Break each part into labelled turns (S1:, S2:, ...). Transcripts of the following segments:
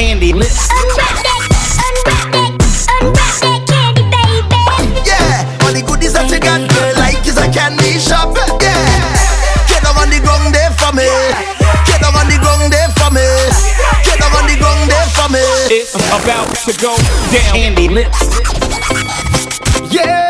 S1: candy lips.
S2: Unwrap that, unwrap that, unwrap that candy, baby.
S3: Yeah, all the goodies that you got, girl, like is a candy shop. Yeah, get down on the ground there for me. Get down on the ground there for me. Get down on the ground there for me.
S1: It's about to go down. Candy lips.
S3: Yeah,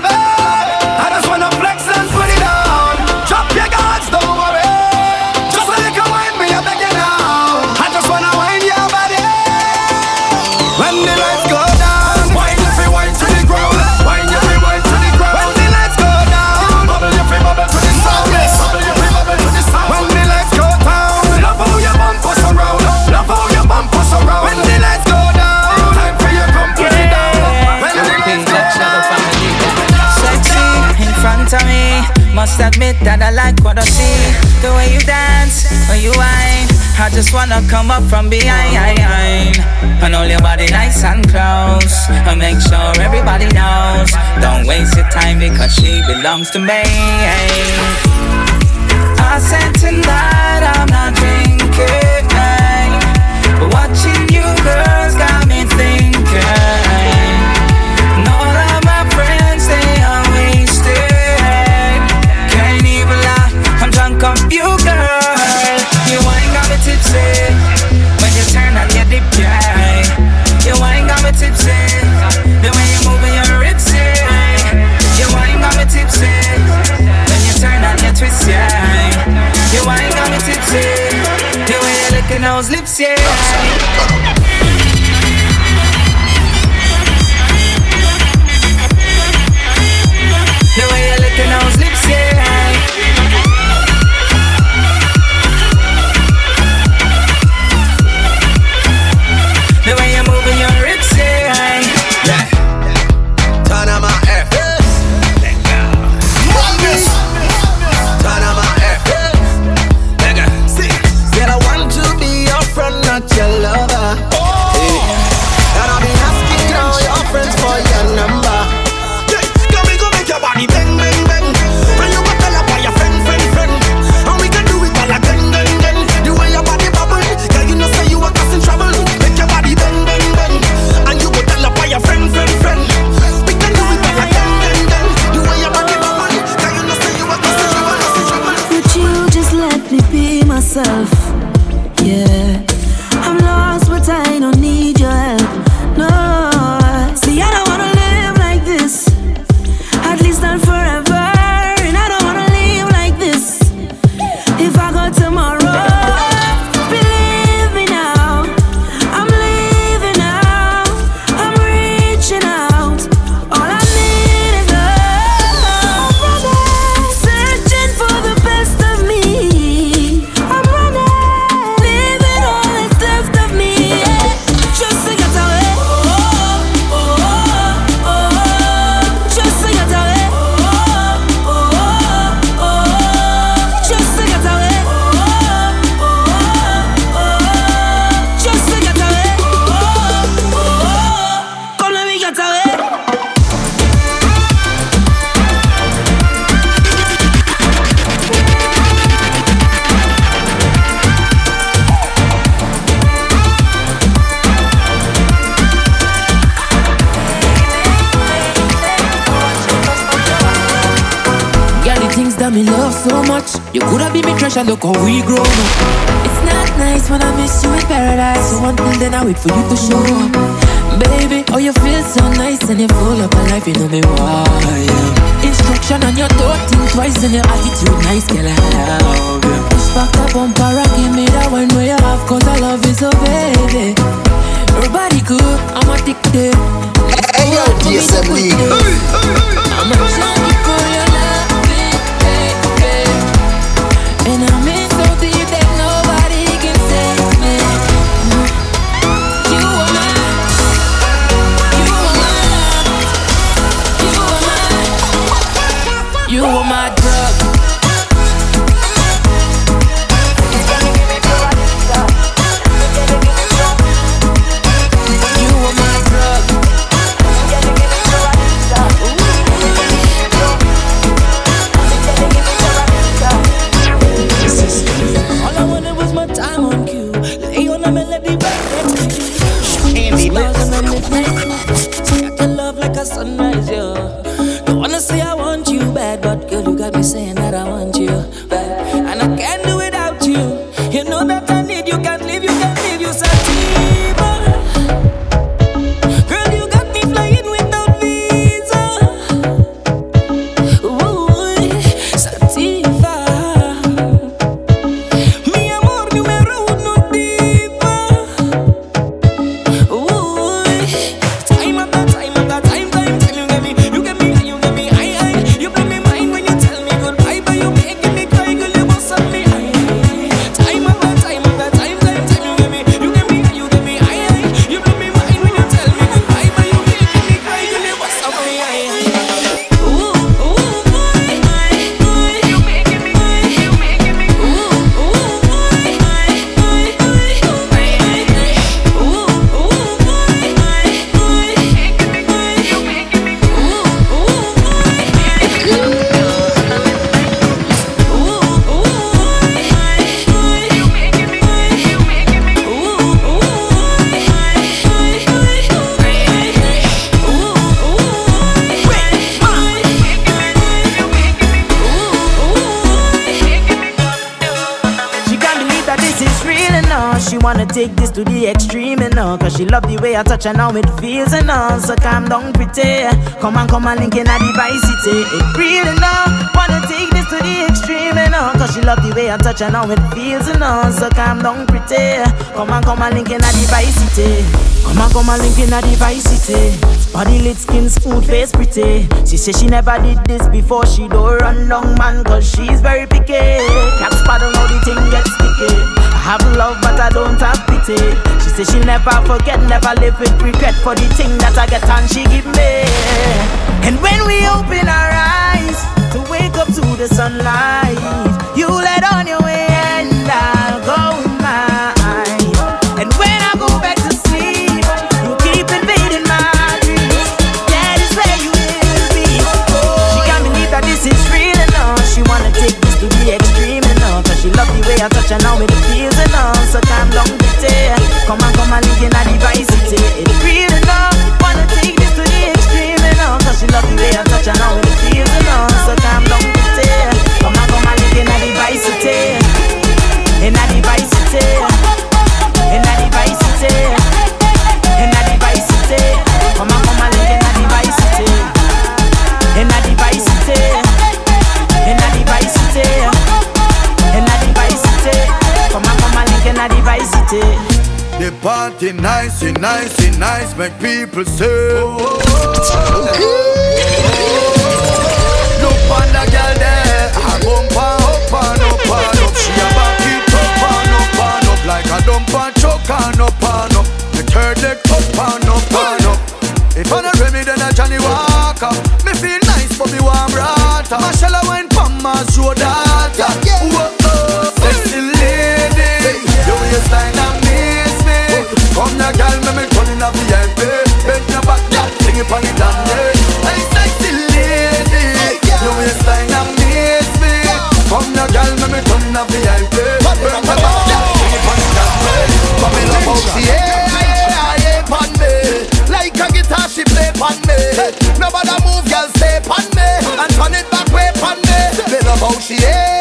S4: Admit that I like what I see. The way you dance, when you whine. I just wanna come up from behind and hold your body nice and close. And make sure everybody knows. Don't waste your time because she belongs to me. I said tonight I'm not drinking,
S5: coulda be me treasure, look how we grown up. It's not nice when I miss you in paradise. So until then, I wait for you to show up. Baby, oh, you feel so nice and you're full of a life, you know me why. yeah. Instruction on your thought, think twice and your attitude nice, girl, I love you. Push back the bumper and give me that one where you have, cause I love you so, baby. Your body good, I'm addicted.
S3: Hey, yo, DSM League.
S6: You And
S7: I'm touch and now it feels enough. So calm down, pretty. Come on, come on, link in a device, it. It real enough. Wanna take this to the extreme enough. Cause she love the way I touch and now it feels enough. So calm down, pretty. Come on, come on, link in a device, it. Come on, come on, link in a device, it. Body lit, skin smooth, face pretty. She say she never did this before. She don't run down man, cause she's very picky. Can't spot how the thing gets sticky. I have love, but I don't have pity. Say she'll never forget, never live with regret for the thing that I get and she give me. And when we open our eyes to wake up to the sunlight, you let on your way and I'll go in mine. And when I go back to sleep, you keep invading my dreams. That is where you will be. She can't believe that this is real enough. She wanna take this to the extreme enough. Cause she love the way I touch her now it feels enough. So. Come and come and link in a device city.
S8: Party nice, nice, nice, make people say. Oh, oh, oh, Look on the girl there, a bumper up and up and up. She a back it up and up and up like a dump and chuck and up and up. The third leg up and up and up. If I not Remy, then a Johnnie Walker. Me feel nice, but me warm rata. Marshall Nobody move, girl, stay on me. And turn it back way on me. Me love how she yeah,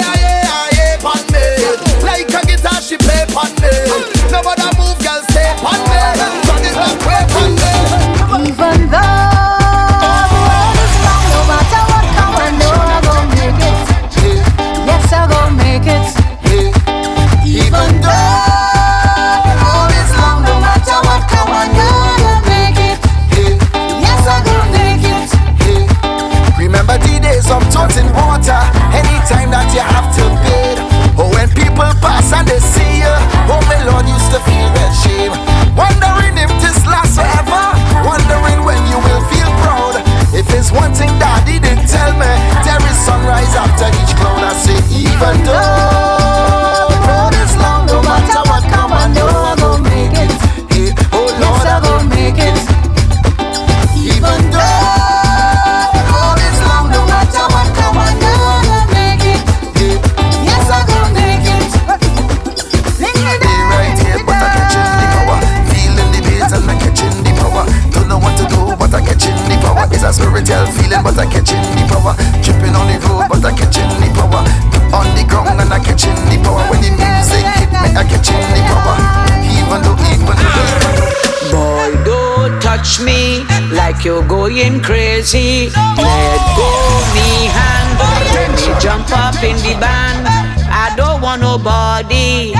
S9: you're going crazy. Let go me hand, let me jump up in the band. I don't want nobody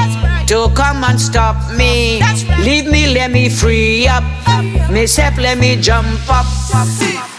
S9: to come and stop me. Leave me, let me free up. Me let me jump up.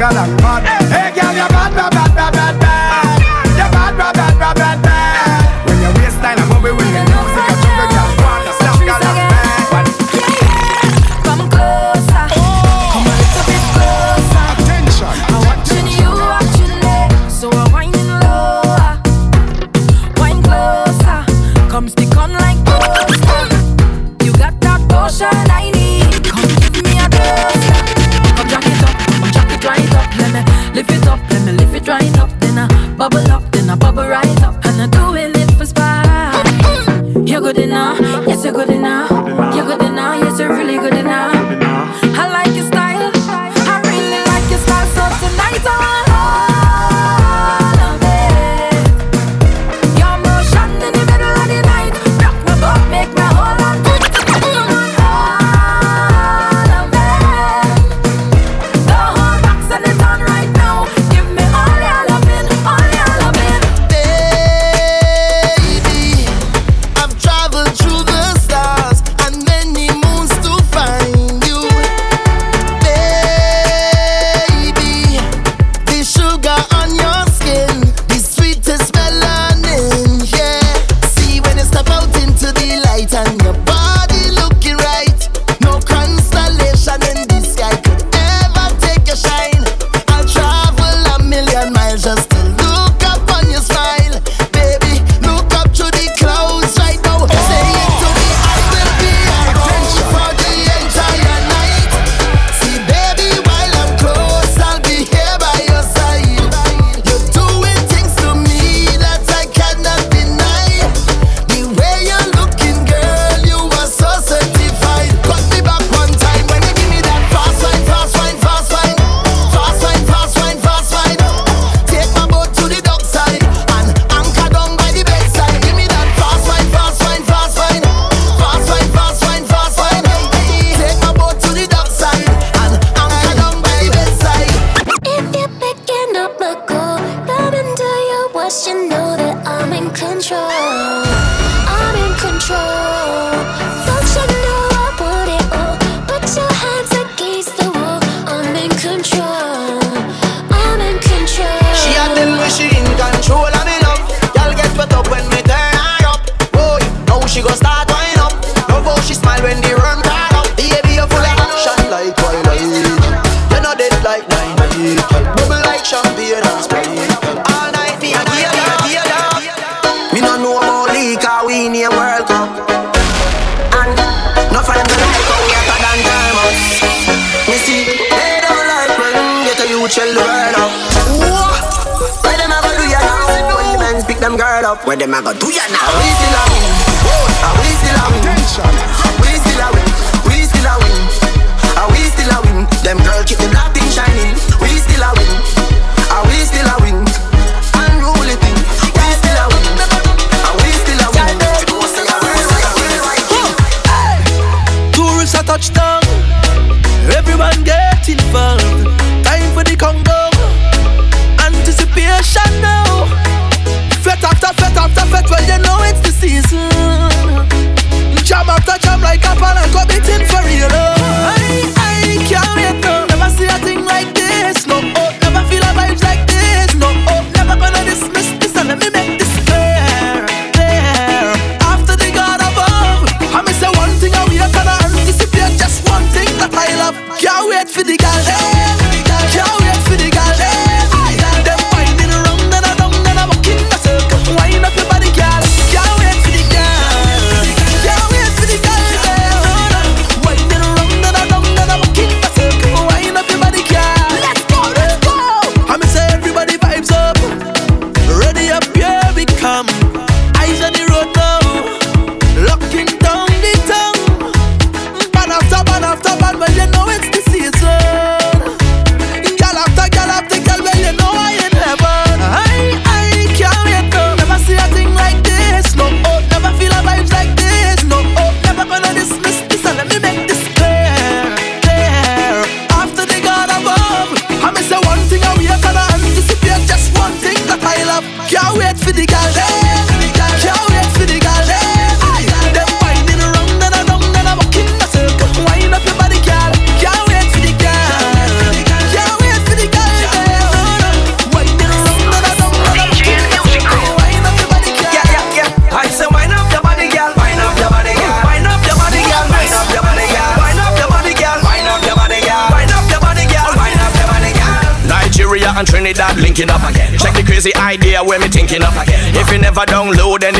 S10: a.
S5: Hey, girl, you bad, bad, bad.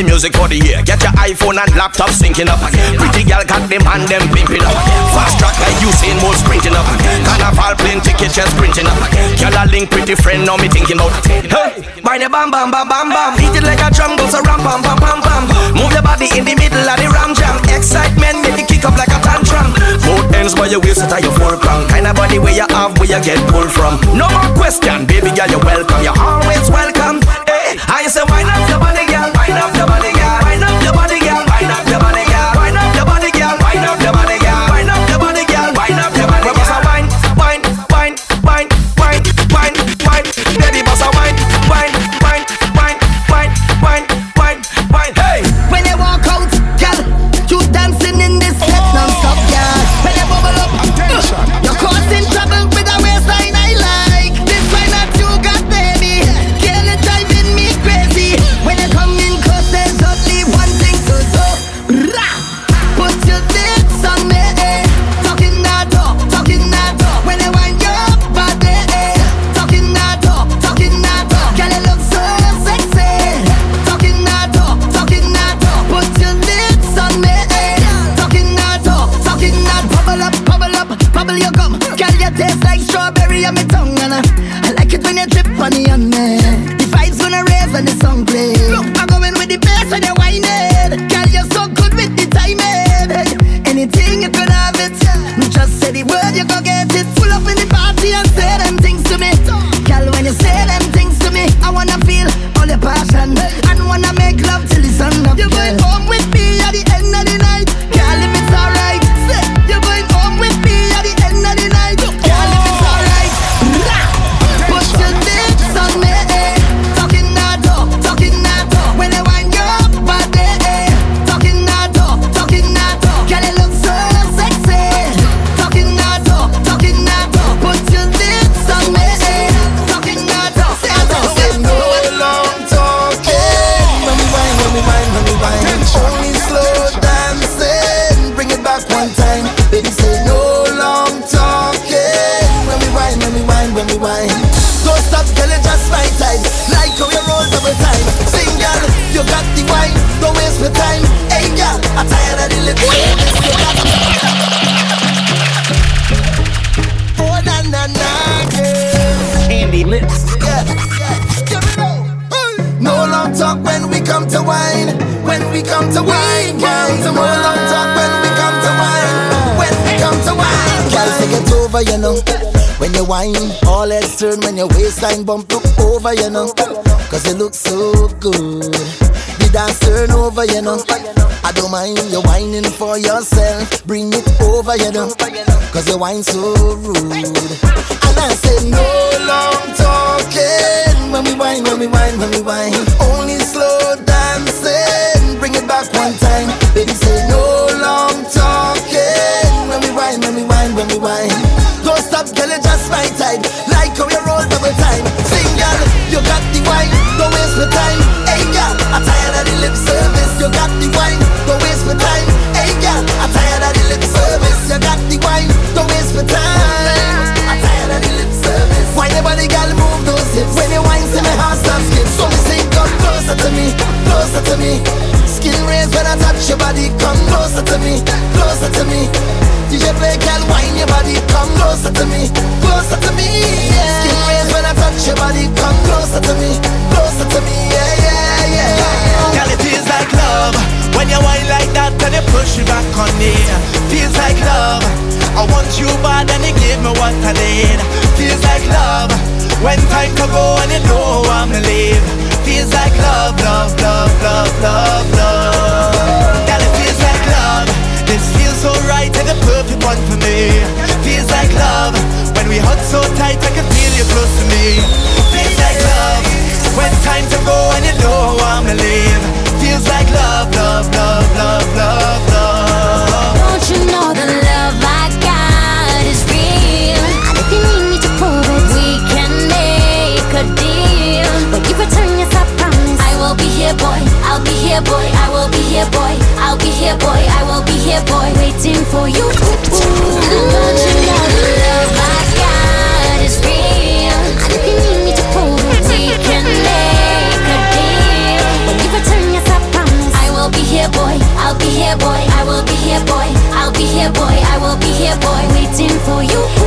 S5: the music
S11: for the
S12: year. Get your iPhone and laptop syncing up. Pretty girl got them and them pimping up. Fast track like you Usain more sprinting up. Carnival plane ticket just printing up. Girl a link pretty friend now me thinking about. Hey,
S13: mind the bam bam bam bam bam. Beat it like a drum, goes a ram bam bam bam bam. Move your body in the middle of the ram jam. Excitement make you kick up like a tantrum.
S12: Both ends by your waist, tie your foreground.
S13: Kind of body where you have, where you get pulled from.
S12: No more question, baby girl, you're welcome. You're
S13: always welcome.
S10: Turn when your waistline bump look over, you know. Cause you look so good. The dance turn over, you know. I don't mind you whining for yourself. Bring it over, you know. Cause you whine so rude. And I say no long talking. When we whine, when we whine, when we whine. Only slow dancing. Bring it back one time. Baby say closer to me. Skin raised when I touch your body. Come closer to me, closer to me. DJ play, girl, whine your body. Come closer to me, closer to me. Yeah. Skin raised when I touch your body. Come closer to me, closer to me. Yeah, yeah, yeah.
S1: Girl, it feels like love when you whine like that and you push me back on me. Feels like love. I want you bad and you give me what I need. Feels like love when time to go and you know I'm to leave. Feels like love, love, love, love, love, love. Girl, it feels like love. This feels so right and the perfect one for me. Feels like love when we hug so tight I can feel you close to me. Feels like love when time to go and you know I'm gonna leave. Feels like love, love, love, love, love.
S2: Here, boy. I'll be here, boy. I will be here, boy. I'll be here, boy. I will be here, boy. Waiting for you. Don't you know the love I got is real? And if you need me to prove it, we can make a deal. When you return yes, I promise. I will be here, boy. I'll be here, boy. I will be here, boy. I'll be here, boy. I will be here, boy. Waiting for you.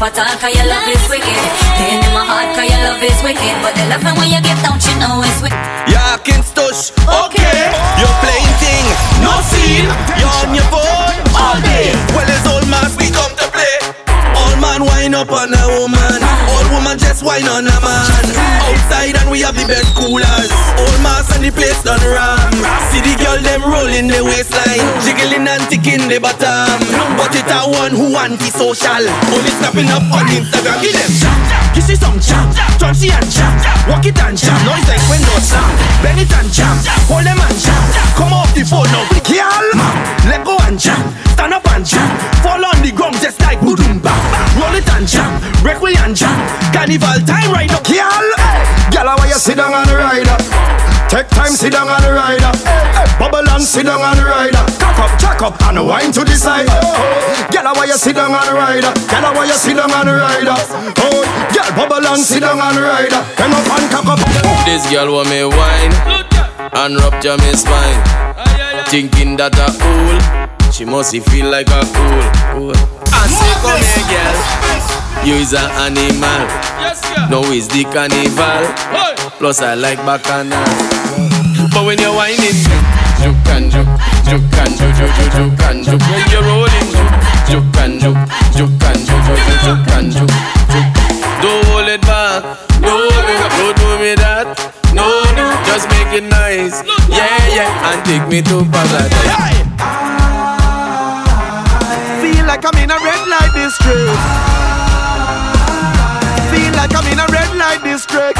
S14: Can't sleep at cause your love is wicked. Pain in my heart, cause your love is wicked. But the loving when you give, don't you know it's wicked?
S13: Yakin stush, okay. You're playing thing, no scene. You're on your phone all day. Well, it's all mass we come to play. All man wine up on a woman. All woman just wine on a man. Outside and we have the best coolers. The place done ram. See the girl them rolling the waistline, jiggling and ticking the bottom. But it a one who anti-social. Only snapping up on Instagram. Give them jam, kiss it some jam, touch it and jam, walk it and jam. Noise like when no sound. Bend it and jam, hold them and jam. Come off the phone now, girl. Let go and jam, stand up and jam, fall on the ground just like boom bam. Roll it and jam, way and jam. Carnival time right now, girl.
S15: Girl, why you sit down on ride rider? Take time, sit down on the rider. Bubble and sit down on the rider. Cock up, jack up, and wine to the side. Girl, why you sit down on the rider? Girl, why you sit down on the rider? Oh, bubble and sit down on the rider. Come up and cock up.
S16: This girl want me wine and rupture me spine. Thinking that a fool, she must feel like a fool. fool. I say, come here, girl. You is an animal. No, is the carnival. Plus, I like bacchanal. But when you're whining, juke and juke, juke and juke, juke, juke, juke and juke. When you're rolling, juke, juke and juke, juke and juke, juke, juke, juke and juke, juke. Don't hold it back. No, no, don't do me that. No, no, just make it nice. Yeah, yeah, and take me to paradise.
S13: Feel like I'm in a red light district. Feel like I'm in a red light district.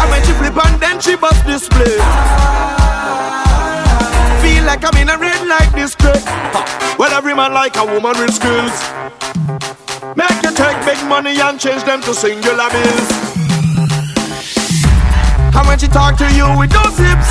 S13: I made she flip and then she bust display. Feel like I'm in a red light district. Well, every man like a woman with skills. Make you take big money and change them to singular bills. And when she talk to you with those hips,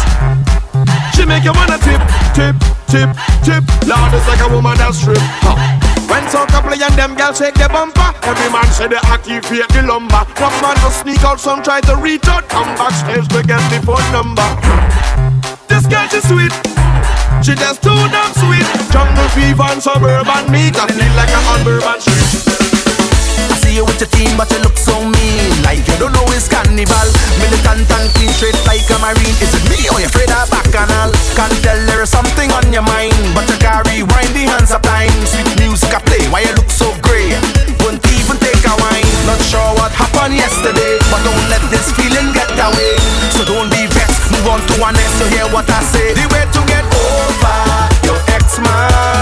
S13: she make you wanna tip, tip, tip, tip. Lord, it's like a woman that strip. Huh. When soca play and them girls shake their bumper, every man say they activate the lumber. Some man just sneak out, some try to reach out, come backstage to get the phone number. This girl she sweet. She just too damn sweet. Jungle fever and suburban meat, I feel like I'm on Street.
S17: See you with your team, but you look so mean. Like you don't know it's carnival. Militant and clean, straight like a marine. Is it me or you afraid of bacchanal? Can't tell there is something on your mind, but you can't rewind the hands of time. Sweet music I play, why you look so grey? Won't even take a wine. Not sure what happened yesterday, but don't let this feeling get away. So don't be vexed, move on to one next to hear what I say. The way to get over your ex-man is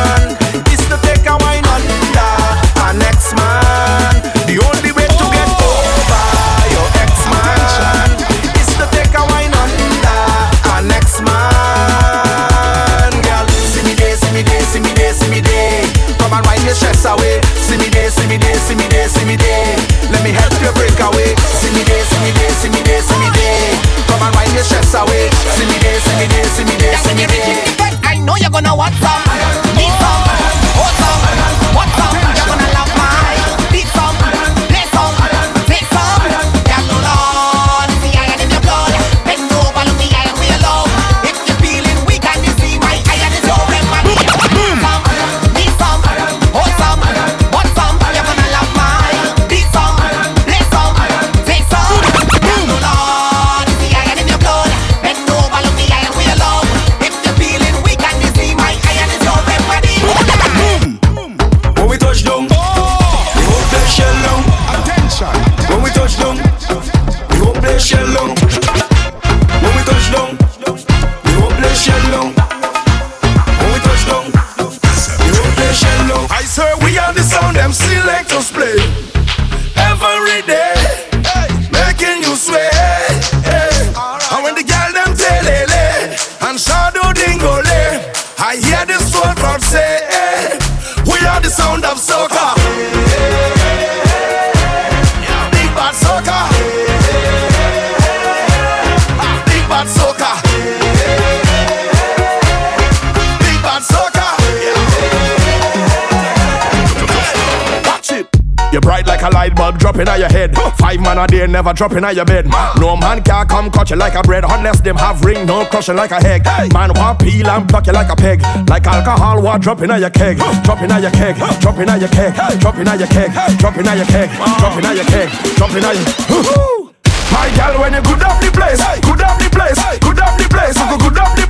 S8: never dropping on your bed. No man can come cut you like a bread unless them have ring, no crushing like a egg. Man want peel and pluck you like a peg. Like alcohol, what dropping on your keg, dropping on your keg, dropping on your keg, dropping on your keg, dropping on your keg, dropping on your keg, dropping on your. My girl, when you good up the place, good up the place, good up the place, good up the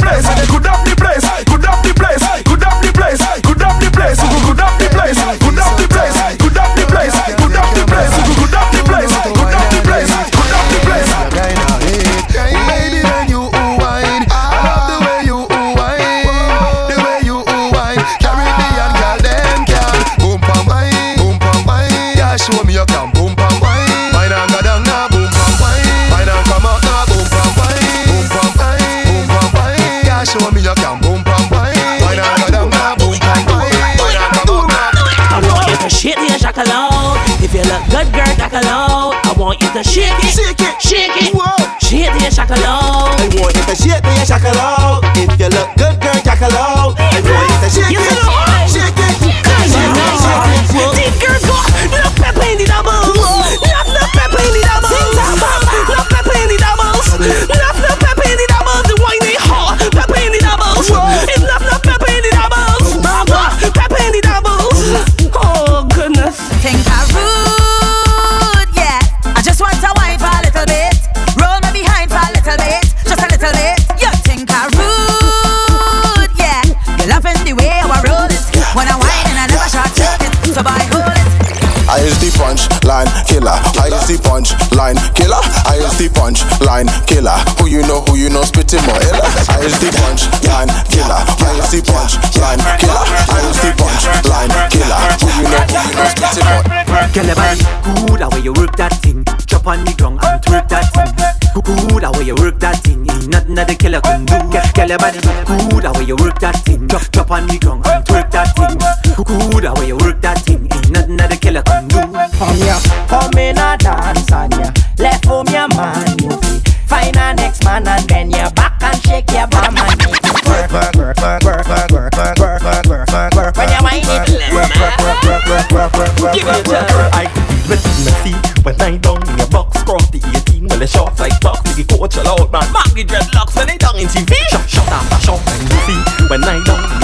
S18: I
S7: want you to shake it, shake it, shake it. Whoa. Shake your shakaloo.
S19: I want you to shake your shakaloo. If you look good, girl, jackalow.
S18: Line killer. I is the punch line killer. I is the punch line killer. Who you know, who you know, spitting more illa. I is the punch line killer. I is the punch line killer. I is the punch line killer. Who you know, who you know, spitting more.
S20: Girl, your body good, the way you work that thing. Drop on the ground and twerk that thing. Good, the way you work that thing. Ain't nothing that the killer can do. Girl, your body good, the way you work that thing. Drop on the ground and twerk that thing. Good, the way you work that thing. Ain't
S7: Come here, come in a dance on ya. Left home your man, you see. Find a next man and then you back and shake your bum and work, work, work, work, work, work, work, work, work, work, work, work, work. It,
S13: Work, work, work, work, work, work, work, work,
S7: Give
S13: work,
S7: it
S13: work, work. I can feel it in my seat when I down in your box. Cross the 18 when the shots like talk. The coach a loud man. Man, the dreadlocks when they down in TV. Shot, shot after shot and you see when I down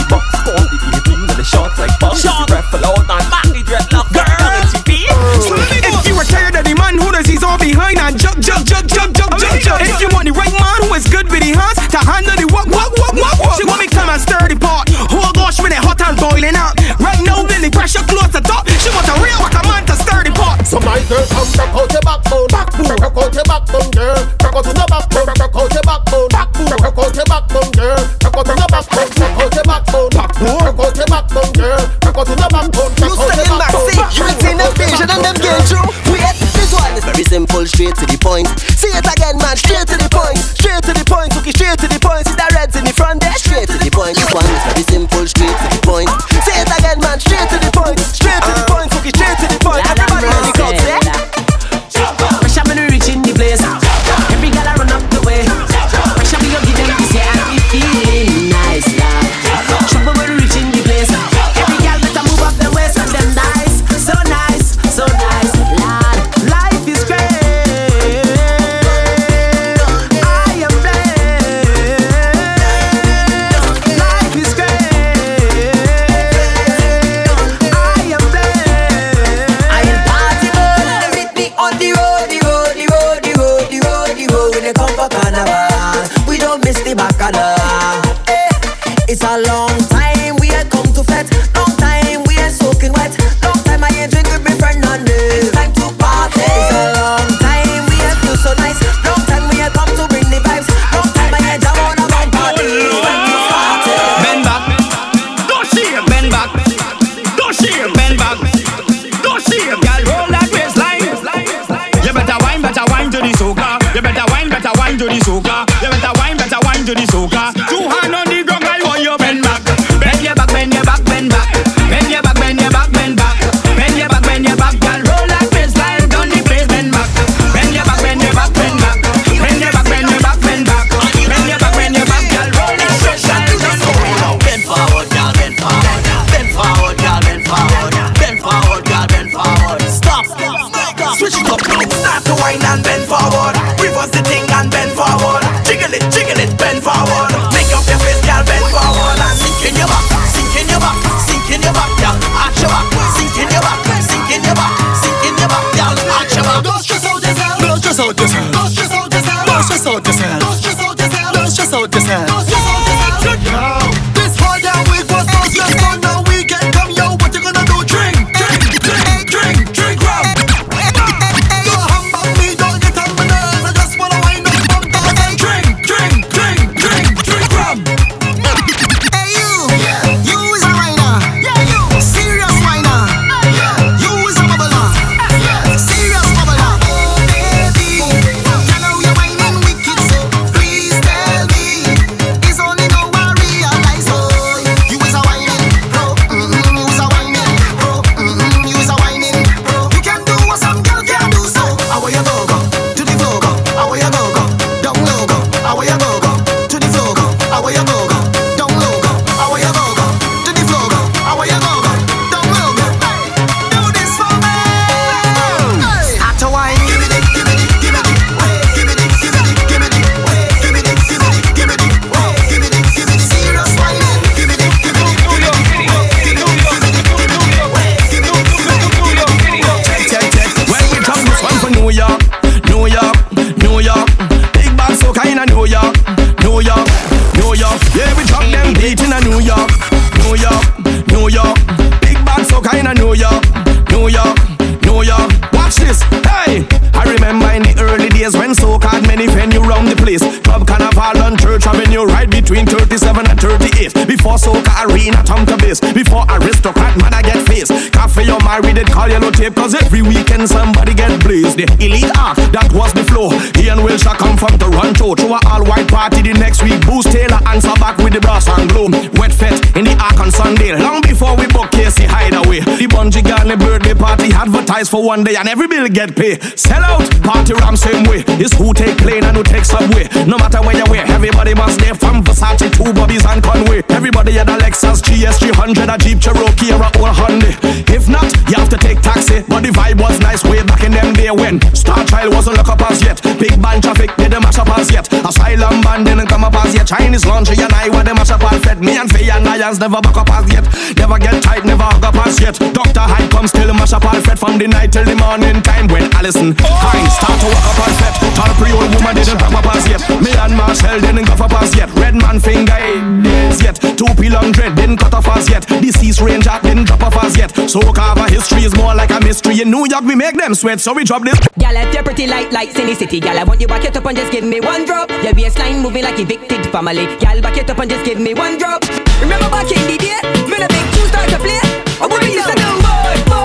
S21: want me come and the pot. Oh gosh, when it hot and boiling up. Right now, when the pressure close the top, she want a real rock a man to stir the pot.
S10: So my girl, come rock out your backbone, backbone, rock out your backbone, girl. Rock out to the backbone, rock out your backbone, backbone, rock out your backbone, girl. Rock out to the backbone, rock out your backbone, backbone, rock out your backbone, girl. Rock out to the backbone,
S19: You
S10: rock out
S19: studying
S10: your
S19: back,
S10: backbone.
S19: see, you ain't seen them vision and them getting through. Wait, this one is very simple, straight to the point. See it again, man, straight
S22: to the the
S13: elite act. That was the flow. Ian Wilshire come from Toronto to a all-white party the next week. Boost Taylor answer back with the brass and gloom. Wet fest in the arc on Sunday. Long before we book Casey Hideaway. The bungee garden birthday party advertised for one day and every bill get paid. Sell out, party ram same way. It's who take plane and who take subway. No matter where you wear, everybody must stay from Versace to Bobby's and Conway. Everybody had a Lexus GS 300, a Jeep Cherokee or a old Hyundai. If not, you have to take taxi. But the vibe was nice way day when Star Child wasn't lock up as yet. Big band traffic didn't mash up as yet. Asylum band didn't come up as yet. Chinese laundry and I were the mash up as yet. Me and Faye and Lions never back up as yet. Never get tight, never hug up as yet. Doctor Hyde comes still mash up as yet from the night till the morning time when Alison Hinds start to walk up as yet. Tall pre old woman didn't come up as yet. Me and Marcel didn't go up as yet. Red man finger. Eh. Two pill hundred, then cut off as yet. Deceased ranger, then drop off as yet. So cover history is more like a mystery. In New York, we make them sweat, so we drop this.
S22: Gal, if you're pretty light like Cine City, gal, I want you back it up and just give me one drop. Yeah, be a slime moving like evicted family. Gal, back it up and just give me one drop. Remember back in the day, when a big two start to play,
S23: I want you
S24: to
S22: know, boy, boy.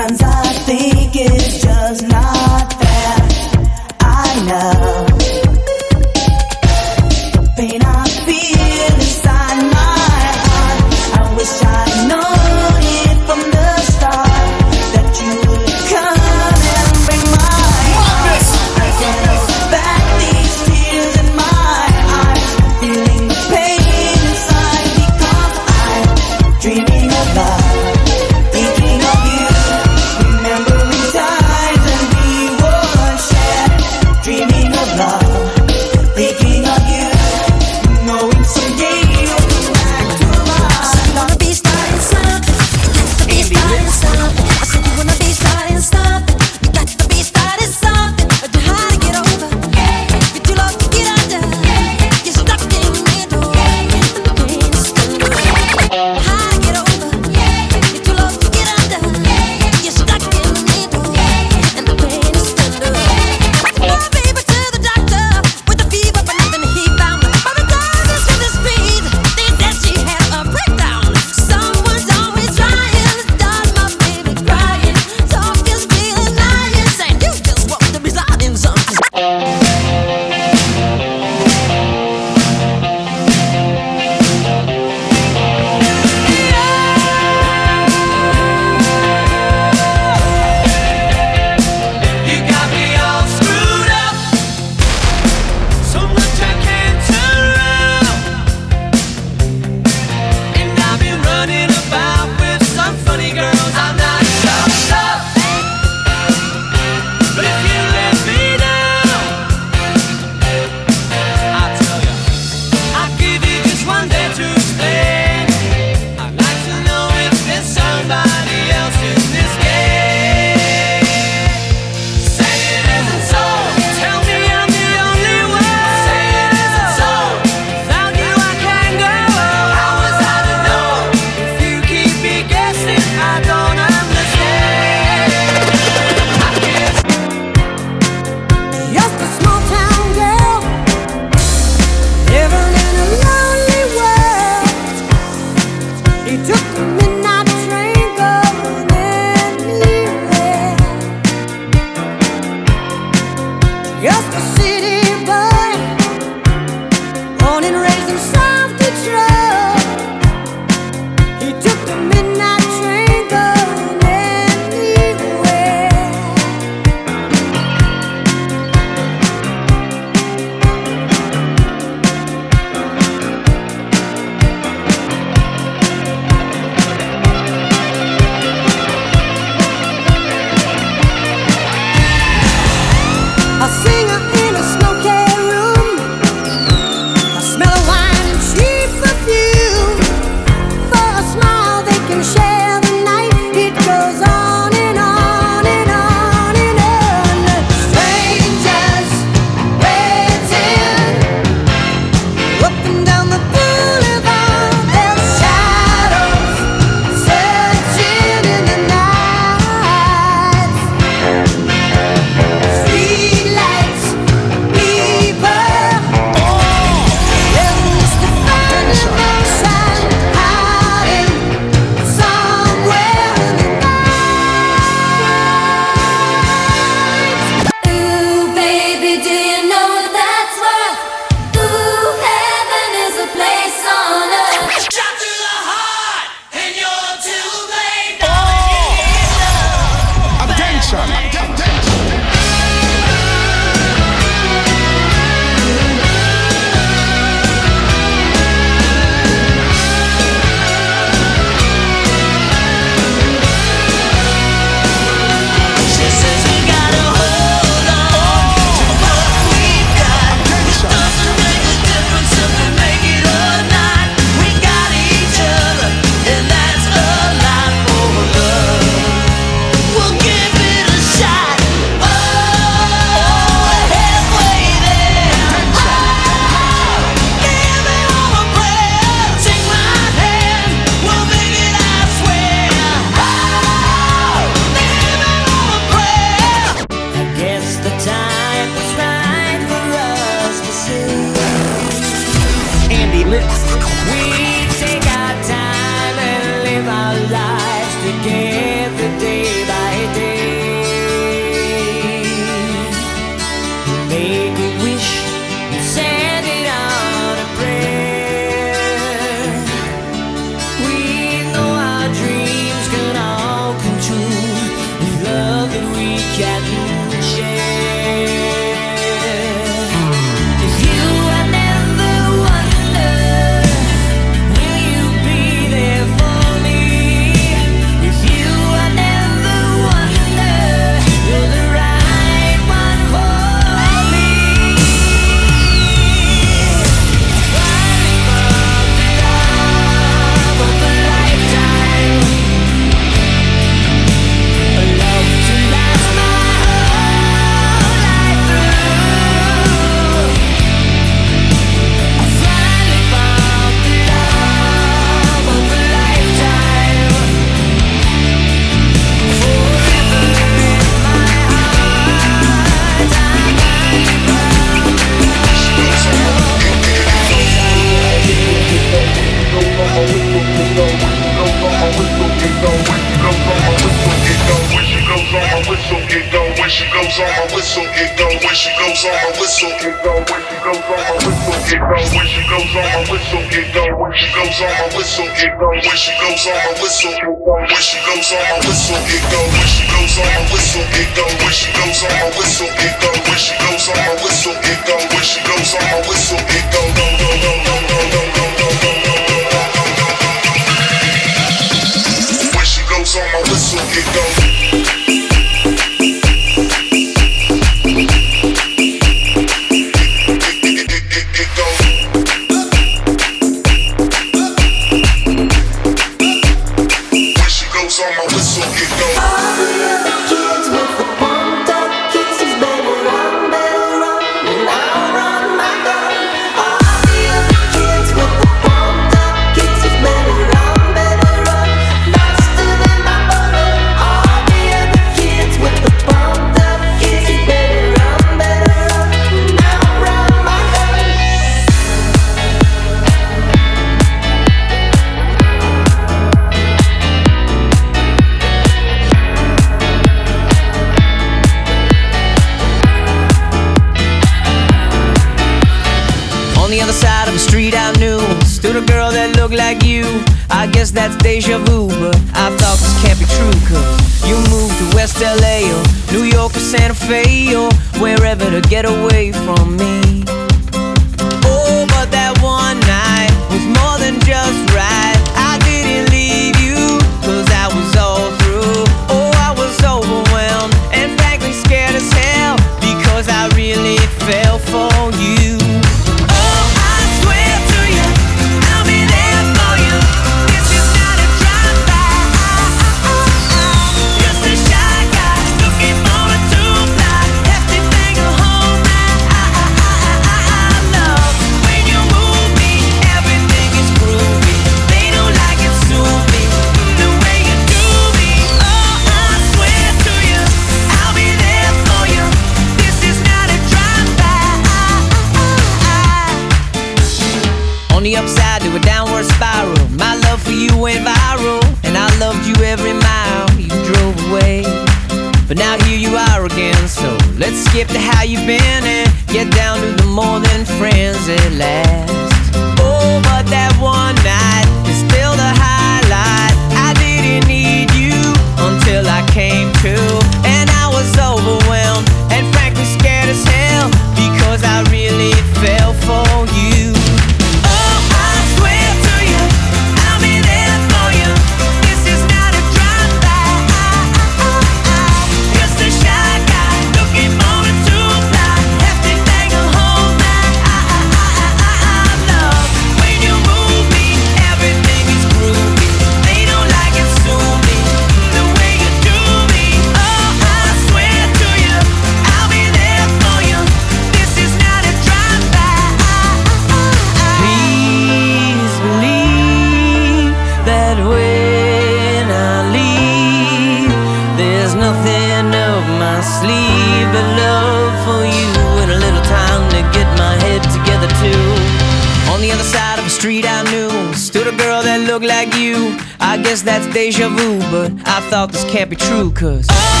S22: Can't be true, cause.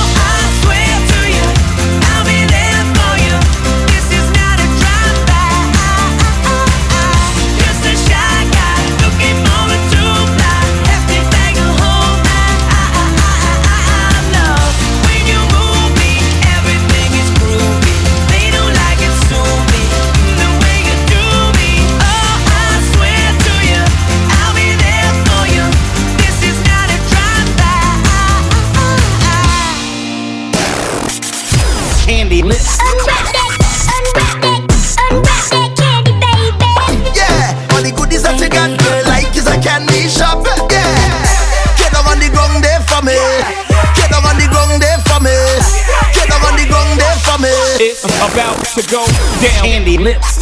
S17: Down. Candy lips.